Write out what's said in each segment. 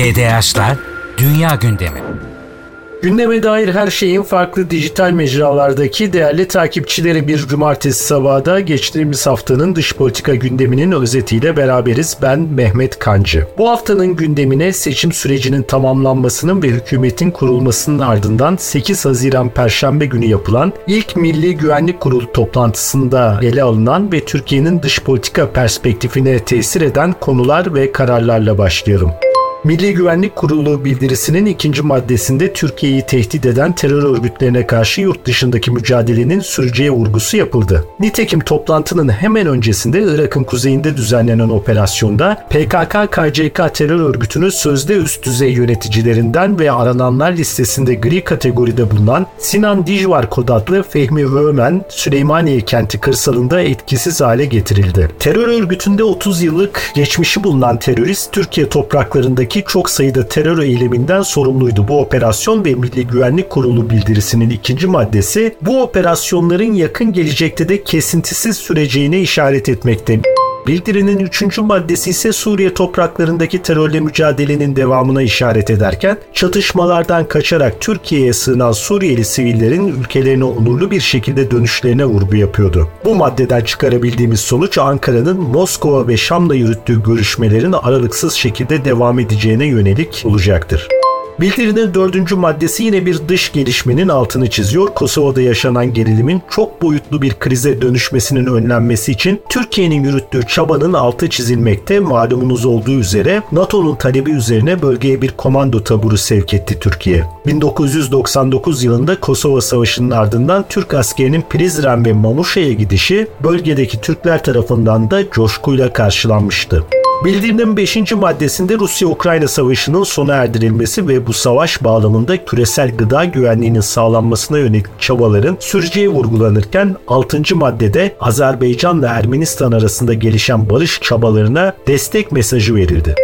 GDH'lar Dünya Gündemi Gündeme dair her şeyin farklı dijital mecralardaki değerli takipçileri bir cumartesi sabahında geçtiğimiz haftanın dış politika gündeminin özetiyle beraberiz. Ben Mehmet Kancı. Bu haftanın gündemine seçim sürecinin tamamlanmasının ve hükümetin kurulmasının ardından 8 Haziran Perşembe günü yapılan ilk Milli Güvenlik Kurulu toplantısında ele alınan ve Türkiye'nin dış politika perspektifine tesir eden konular ve kararlarla başlayalım. Milli Güvenlik Kurulu bildirisinin ikinci maddesinde Türkiye'yi tehdit eden terör örgütlerine karşı yurt dışındaki mücadelenin süreceği vurgusu yapıldı. Nitekim toplantının hemen öncesinde Irak'ın kuzeyinde düzenlenen operasyonda PKK-KCK terör örgütünün sözde üst düzey yöneticilerinden ve arananlar listesinde gri kategoride bulunan Sinan Dijvar kod adlı Fehmi Ömen Süleymaniye kenti kırsalında etkisiz hale getirildi. Terör örgütünde 30 yıllık geçmişi bulunan terörist Türkiye topraklarındaki Irak'taki çok sayıda terör eyleminden sorumluydu bu operasyon ve Milli Güvenlik Kurulu bildirisinin ikinci maddesi bu operasyonların yakın gelecekte de kesintisiz süreceğine işaret etmekte. Bildirinin üçüncü maddesi ise Suriye topraklarındaki terörle mücadelenin devamına işaret ederken çatışmalardan kaçarak Türkiye'ye sığınan Suriyeli sivillerin ülkelerine onurlu bir şekilde dönüşlerine vurgu yapıyordu. Bu maddeden çıkarabildiğimiz sonuç Ankara'nın Moskova ve Şam'la yürüttüğü görüşmelerin aralıksız şekilde devam edeceğine yönelik olacaktır. Bildirinin dördüncü maddesi yine bir dış gelişmenin altını çiziyor. Kosova'da yaşanan gerilimin çok boyutlu bir krize dönüşmesinin önlenmesi için Türkiye'nin yürüttüğü çabanın altı çizilmekte. Malumunuz olduğu üzere NATO'nun talebi üzerine bölgeye bir komando taburu sevk etti Türkiye. 1999 yılında Kosova Savaşı'nın ardından Türk askerinin Prizren ve Mamuşa'ya gidişi bölgedeki Türkler tarafından da coşkuyla karşılanmıştı. Bildirinin 5. maddesinde Rusya-Ukrayna savaşının sona erdirilmesi ve bu savaş bağlamında küresel gıda güvenliğinin sağlanmasına yönelik çabaların süreceği vurgulanırken 6. maddede Azerbaycan ve Ermenistan arasında gelişen barış çabalarına destek mesajı verildi.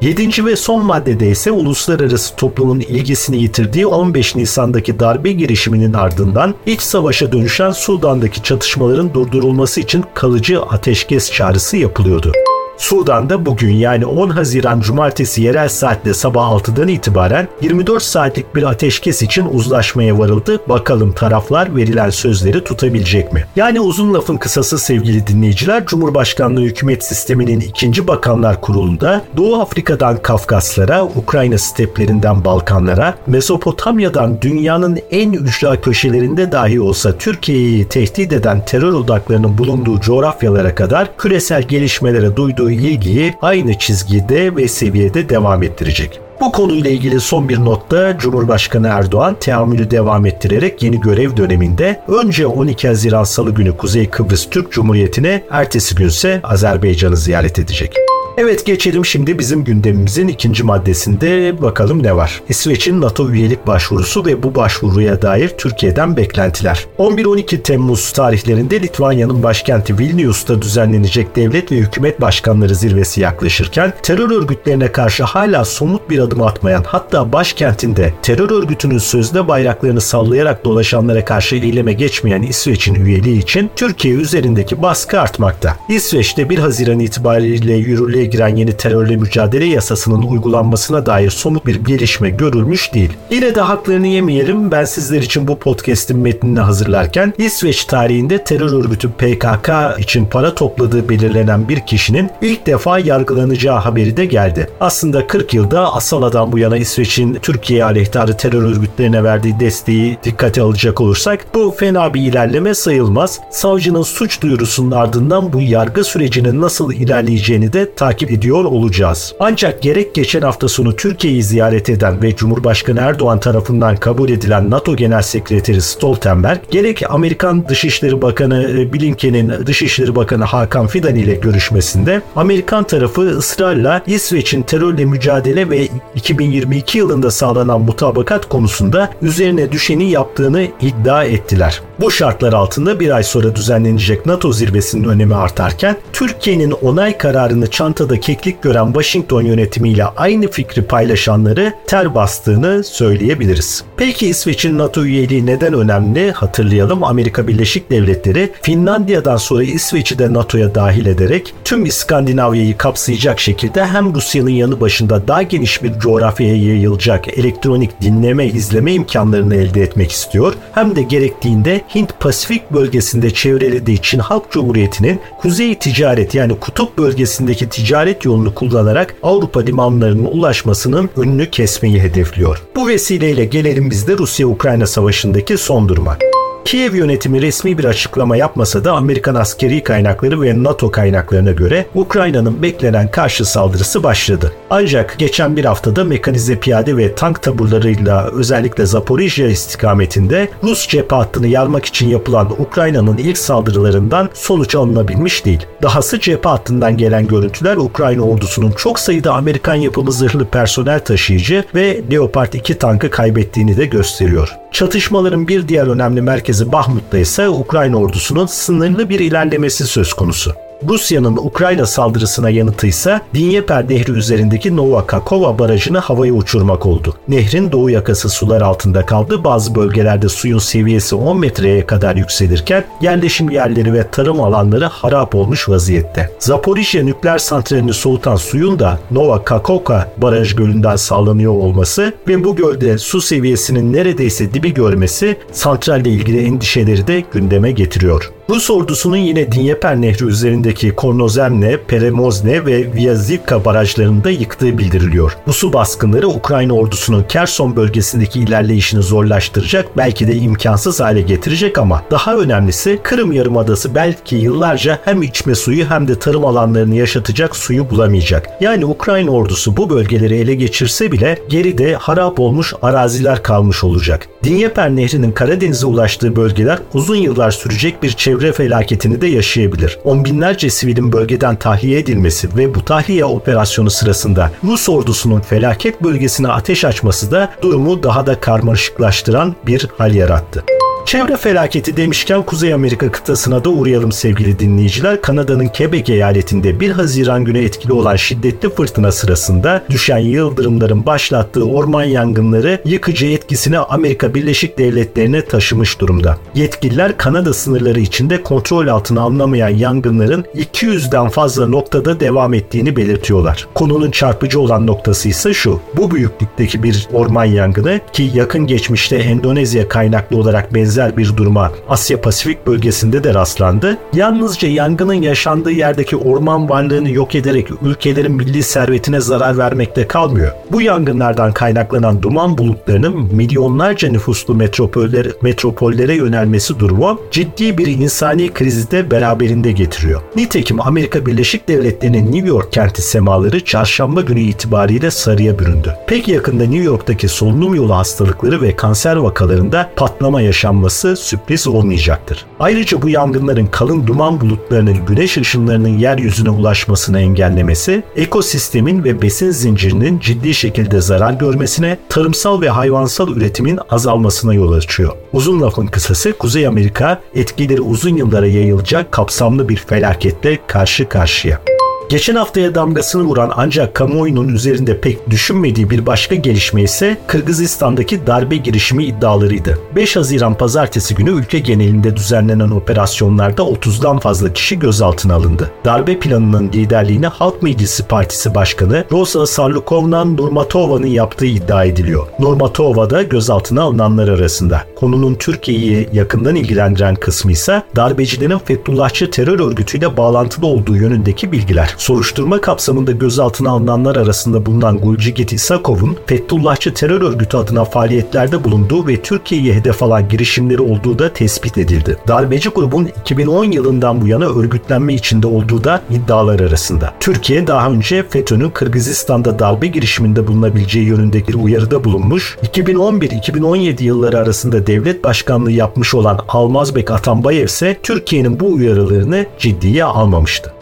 Yedinci ve son maddede ise uluslararası toplumun ilgisini yitirdiği 15 Nisan'daki darbe girişiminin ardından iç savaşa dönüşen Sudan'daki çatışmaların durdurulması için kalıcı ateşkes çağrısı yapılıyordu. Sudan'da bugün yani 10 Haziran Cumartesi yerel saatte sabah 6'dan itibaren 24 saatlik bir ateşkes için uzlaşmaya varıldı. Bakalım taraflar verilen sözleri tutabilecek mi? Yani uzun lafın kısası sevgili dinleyiciler Cumhurbaşkanlığı hükümet sisteminin ikinci bakanlar kurulunda Doğu Afrika'dan Kafkaslara, Ukrayna steplerinden Balkanlara, Mezopotamya'dan dünyanın en ücra köşelerinde dahi olsa Türkiye'yi tehdit eden terör odaklarının bulunduğu coğrafyalara kadar küresel gelişmelere duyduğu ilgiyi aynı çizgide ve seviyede devam ettirecek. Bu konuyla ilgili son bir notta Cumhurbaşkanı Erdoğan teamülü devam ettirerek yeni görev döneminde önce 12 Haziran Salı günü Kuzey Kıbrıs Türk Cumhuriyeti'ne, ertesi günse Azerbaycan'ı ziyaret edecek. Evet geçelim şimdi bizim gündemimizin ikinci maddesinde bakalım ne var. İsveç'in NATO üyelik başvurusu ve bu başvuruya dair Türkiye'den beklentiler. 11-12 Temmuz tarihlerinde Litvanya'nın başkenti Vilnius'ta düzenlenecek devlet ve hükümet başkanları zirvesi yaklaşırken terör örgütlerine karşı hala somut bir adım atmayan hatta başkentinde terör örgütünün sözde bayraklarını sallayarak dolaşanlara karşı eyleme geçmeyen İsveç'in üyeliği için Türkiye üzerindeki baskı artmakta. İsveç'te 1 Haziran itibariyle yürürlüğe yürürlüğe giren yeni terörle mücadele yasasının uygulanmasına dair somut bir gelişme görülmüş değil. Yine de haklarını yemeyelim. Ben sizler için bu podcast'in metnini hazırlarken İsveç tarihinde terör örgütü PKK için para topladığı belirlenen bir kişinin ilk defa yargılanacağı haberi de geldi. Aslında 40 yılda Asala'dan bu yana İsveç'in Türkiye aleyhtarı terör örgütlerine verdiği desteği dikkate alacak olursak bu fena bir ilerleme sayılmaz. Savcının suç duyurusunun ardından bu yargı sürecinin nasıl ilerleyeceğini de takip takip ediyor olacağız. Ancak gerek geçen hafta sonu Türkiye'yi ziyaret eden ve Cumhurbaşkanı Erdoğan tarafından kabul edilen NATO Genel Sekreteri Stoltenberg, gerek Amerikan Dışişleri Bakanı e, Blinken'in Dışişleri Bakanı Hakan Fidan ile görüşmesinde Amerikan tarafı ısrarla İsveç'in terörle mücadele ve 2022 yılında sağlanan mutabakat konusunda üzerine düşeni yaptığını iddia ettiler. Bu şartlar altında bir ay sonra düzenlenecek NATO zirvesinin önemi artarken Türkiye'nin onay kararını çanta ortada keklik gören Washington yönetimiyle aynı fikri paylaşanları ter bastığını söyleyebiliriz. Peki İsveç'in NATO üyeliği neden önemli? Hatırlayalım Amerika Birleşik Devletleri Finlandiya'dan sonra İsveç'i de NATO'ya dahil ederek tüm İskandinavya'yı kapsayacak şekilde hem Rusya'nın yanı başında daha geniş bir coğrafyaya yayılacak elektronik dinleme izleme imkanlarını elde etmek istiyor. Hem de gerektiğinde Hint Pasifik bölgesinde çevrelediği Çin Halk Cumhuriyeti'nin kuzey ticaret yani kutup bölgesindeki ticaret yolunu kullanarak Avrupa limanlarının ulaşmasının önünü kesmeyi hedefliyor. Bu vesileyle gelelim biz de Rusya-Ukrayna savaşındaki son duruma. Kiev yönetimi resmi bir açıklama yapmasa da Amerikan askeri kaynakları ve NATO kaynaklarına göre Ukrayna'nın beklenen karşı saldırısı başladı. Ancak geçen bir haftada mekanize piyade ve tank taburlarıyla özellikle Zaporijya istikametinde Rus cephe hattını yarmak için yapılan Ukrayna'nın ilk saldırılarından sonuç alınabilmiş değil. Dahası cephe hattından gelen görüntüler Ukrayna ordusunun çok sayıda Amerikan yapımı zırhlı personel taşıyıcı ve Leopard 2 tankı kaybettiğini de gösteriyor. Çatışmaların bir diğer önemli merkezi Bahmut'ta ise Ukrayna ordusunun sınırlı bir ilerlemesi söz konusu. Rusya'nın Ukrayna saldırısına yanıtı ise Dinyeper Nehri üzerindeki Nova Kakova barajını havaya uçurmak oldu. Nehrin doğu yakası sular altında kaldı. Bazı bölgelerde suyun seviyesi 10 metreye kadar yükselirken yerleşim yerleri ve tarım alanları harap olmuş vaziyette. Zaporijya nükleer santralini soğutan suyun da Nova Kakovka baraj gölünden sağlanıyor olması ve bu gölde su seviyesinin neredeyse dibi görmesi santralle ilgili endişeleri de gündeme getiriyor. Rus ordusunun yine Dinyeper Nehri üzerindeki Kornozemne, Peremozne ve Vyazivka barajlarında yıktığı bildiriliyor. Bu su baskınları Ukrayna ordusunun Kerson bölgesindeki ilerleyişini zorlaştıracak, belki de imkansız hale getirecek ama daha önemlisi Kırım Yarımadası belki yıllarca hem içme suyu hem de tarım alanlarını yaşatacak suyu bulamayacak. Yani Ukrayna ordusu bu bölgeleri ele geçirse bile geride harap olmuş araziler kalmış olacak. Dinyeper Nehri'nin Karadeniz'e ulaştığı bölgeler uzun yıllar sürecek bir çevre felaketini de yaşayabilir. On binlerce sivilin bölgeden tahliye edilmesi ve bu tahliye operasyonu sırasında Rus ordusunun felaket bölgesine ateş açması da durumu daha da karmaşıklaştıran bir hal yarattı. Çevre felaketi demişken Kuzey Amerika kıtasına da uğrayalım sevgili dinleyiciler. Kanada'nın Quebec eyaletinde 1 Haziran günü etkili olan şiddetli fırtına sırasında düşen yıldırımların başlattığı orman yangınları yıkıcı etkisini Amerika Birleşik Devletleri'ne taşımış durumda. Yetkililer Kanada sınırları içinde kontrol altına alınamayan yangınların 200'den fazla noktada devam ettiğini belirtiyorlar. Konunun çarpıcı olan noktası ise şu. Bu büyüklükteki bir orman yangını ki yakın geçmişte Endonezya kaynaklı olarak benzer benzer bir duruma Asya Pasifik bölgesinde de rastlandı. Yalnızca yangının yaşandığı yerdeki orman varlığını yok ederek ülkelerin milli servetine zarar vermekte kalmıyor. Bu yangınlardan kaynaklanan duman bulutlarının milyonlarca nüfuslu metropoller, metropollere yönelmesi durumu ciddi bir insani krizi de beraberinde getiriyor. Nitekim Amerika Birleşik Devletleri'nin New York kenti semaları çarşamba günü itibariyle sarıya büründü. Pek yakında New York'taki solunum yolu hastalıkları ve kanser vakalarında patlama yaşanması olması sürpriz olmayacaktır. Ayrıca bu yangınların kalın duman bulutlarının güneş ışınlarının yeryüzüne ulaşmasını engellemesi, ekosistemin ve besin zincirinin ciddi şekilde zarar görmesine, tarımsal ve hayvansal üretimin azalmasına yol açıyor. Uzun lafın kısası Kuzey Amerika etkileri uzun yıllara yayılacak kapsamlı bir felaketle karşı karşıya. Geçen haftaya damgasını vuran ancak kamuoyunun üzerinde pek düşünmediği bir başka gelişme ise Kırgızistan'daki darbe girişimi iddialarıydı. 5 Haziran pazartesi günü ülke genelinde düzenlenen operasyonlarda 30'dan fazla kişi gözaltına alındı. Darbe planının liderliğini Halk Meclisi Partisi Başkanı Rosa Sarlukovna Nurmatova'nın yaptığı iddia ediliyor. Nurmatova da gözaltına alınanlar arasında. Konunun Türkiye'yi yakından ilgilendiren kısmı ise darbecilerin Fethullahçı terör örgütüyle bağlantılı olduğu yönündeki bilgiler. Soruşturma kapsamında gözaltına alınanlar arasında bulunan Gulcigit İsakov'un Fethullahçı terör örgütü adına faaliyetlerde bulunduğu ve Türkiye'yi hedef alan girişimleri olduğu da tespit edildi. Darbeci grubun 2010 yılından bu yana örgütlenme içinde olduğu da iddialar arasında. Türkiye daha önce FETÖ'nün Kırgızistan'da darbe girişiminde bulunabileceği yönünde bir uyarıda bulunmuş. 2011-2017 yılları arasında devlet başkanlığı yapmış olan Almazbek Atambayev ise Türkiye'nin bu uyarılarını ciddiye almamıştı.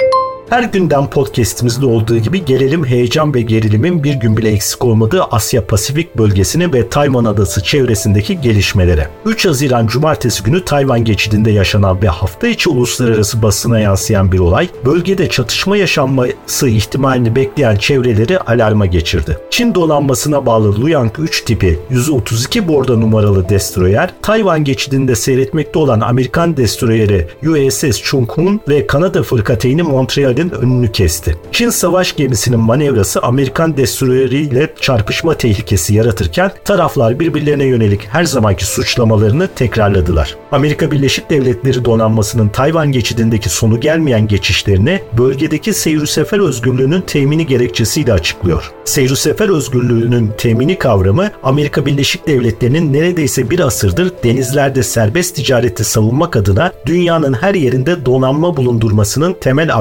Her günden podcastimizde olduğu gibi gelelim heyecan ve gerilimin bir gün bile eksik olmadığı Asya Pasifik bölgesine ve Tayvan adası çevresindeki gelişmelere. 3 Haziran Cumartesi günü Tayvan geçidinde yaşanan ve hafta içi uluslararası basına yansıyan bir olay, bölgede çatışma yaşanması ihtimalini bekleyen çevreleri alarma geçirdi. Çin donanmasına bağlı Luyang 3 tipi 132 borda numaralı destroyer, Tayvan geçidinde seyretmekte olan Amerikan destroyeri USS Chung-Hun ve Kanada fırkateyni Montreal'in önünü kesti. Çin savaş gemisinin manevrası Amerikan destroyeriyle çarpışma tehlikesi yaratırken taraflar birbirlerine yönelik her zamanki suçlamalarını tekrarladılar. Amerika Birleşik Devletleri donanmasının Tayvan geçidindeki sonu gelmeyen geçişlerini bölgedeki seyir sefer özgürlüğünün temini gerekçesiyle açıklıyor. Seyir sefer özgürlüğünün temini kavramı Amerika Birleşik Devletleri'nin neredeyse bir asırdır denizlerde serbest ticareti savunmak adına dünyanın her yerinde donanma bulundurmasının temel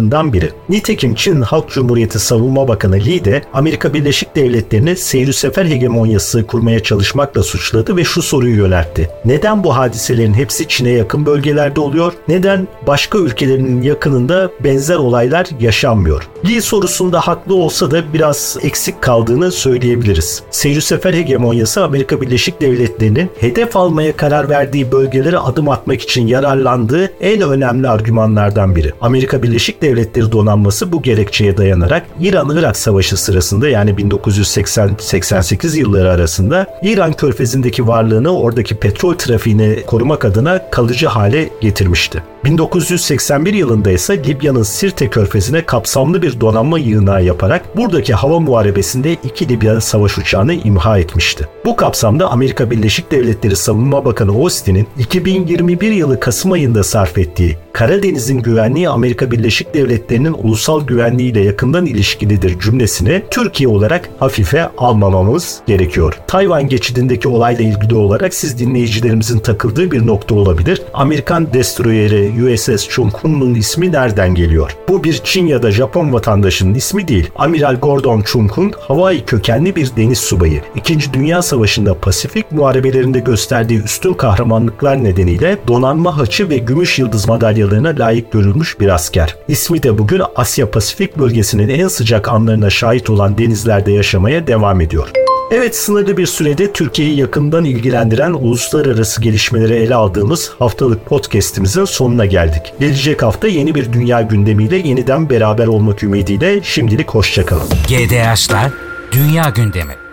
argümanlarından biri. Nitekim Çin Halk Cumhuriyeti Savunma Bakanı Lee de Amerika Birleşik Devletleri'ni seyir sefer hegemonyası kurmaya çalışmakla suçladı ve şu soruyu yöneltti. Neden bu hadiselerin hepsi Çin'e yakın bölgelerde oluyor? Neden başka ülkelerin yakınında benzer olaylar yaşanmıyor? Lee sorusunda haklı olsa da biraz eksik kaldığını söyleyebiliriz. Seyir sefer hegemonyası Amerika Birleşik Devletleri'nin hedef almaya karar verdiği bölgelere adım atmak için yararlandığı en önemli argümanlardan biri. Amerika Birleşik Devletleri donanması bu gerekçeye dayanarak İran-Irak Savaşı sırasında yani 1980-88 yılları arasında İran körfezindeki varlığını oradaki petrol trafiğini korumak adına kalıcı hale getirmişti. 1981 yılında ise Libya'nın Sirte körfezine kapsamlı bir donanma yığınağı yaparak buradaki hava muharebesinde iki Libya savaş uçağını imha etmişti. Bu kapsamda Amerika Birleşik Devletleri Savunma Bakanı Austin'in 2021 yılı Kasım ayında sarf ettiği Karadeniz'in güvenliği Amerika Birleşik Devletleri'nin ulusal güvenliğiyle yakından ilişkilidir cümlesini Türkiye olarak hafife almamamız gerekiyor. Tayvan geçidindeki olayla ilgili olarak siz dinleyicilerimizin takıldığı bir nokta olabilir. Amerikan destroyeri USS Chung-Hun'un ismi nereden geliyor? Bu bir Çin ya da Japon vatandaşının ismi değil. Amiral Gordon Chung-Hun Hawaii kökenli bir deniz subayı. İkinci Dünya Savaşı'nda Pasifik muharebelerinde gösterdiği üstün kahramanlıklar nedeniyle donanma haçı ve gümüş yıldız madalyalarına layık görülmüş bir asker. İsmi de bugün Asya Pasifik bölgesinin en sıcak anlarına şahit olan denizlerde yaşamaya devam ediyor. Evet sınırlı bir sürede Türkiye'yi yakından ilgilendiren uluslararası gelişmeleri ele aldığımız haftalık podcast'imizin sonuna geldik. Gelecek hafta yeni bir dünya gündemiyle yeniden beraber olmak ümidiyle şimdilik hoşçakalın. GDH'lar Dünya Gündemi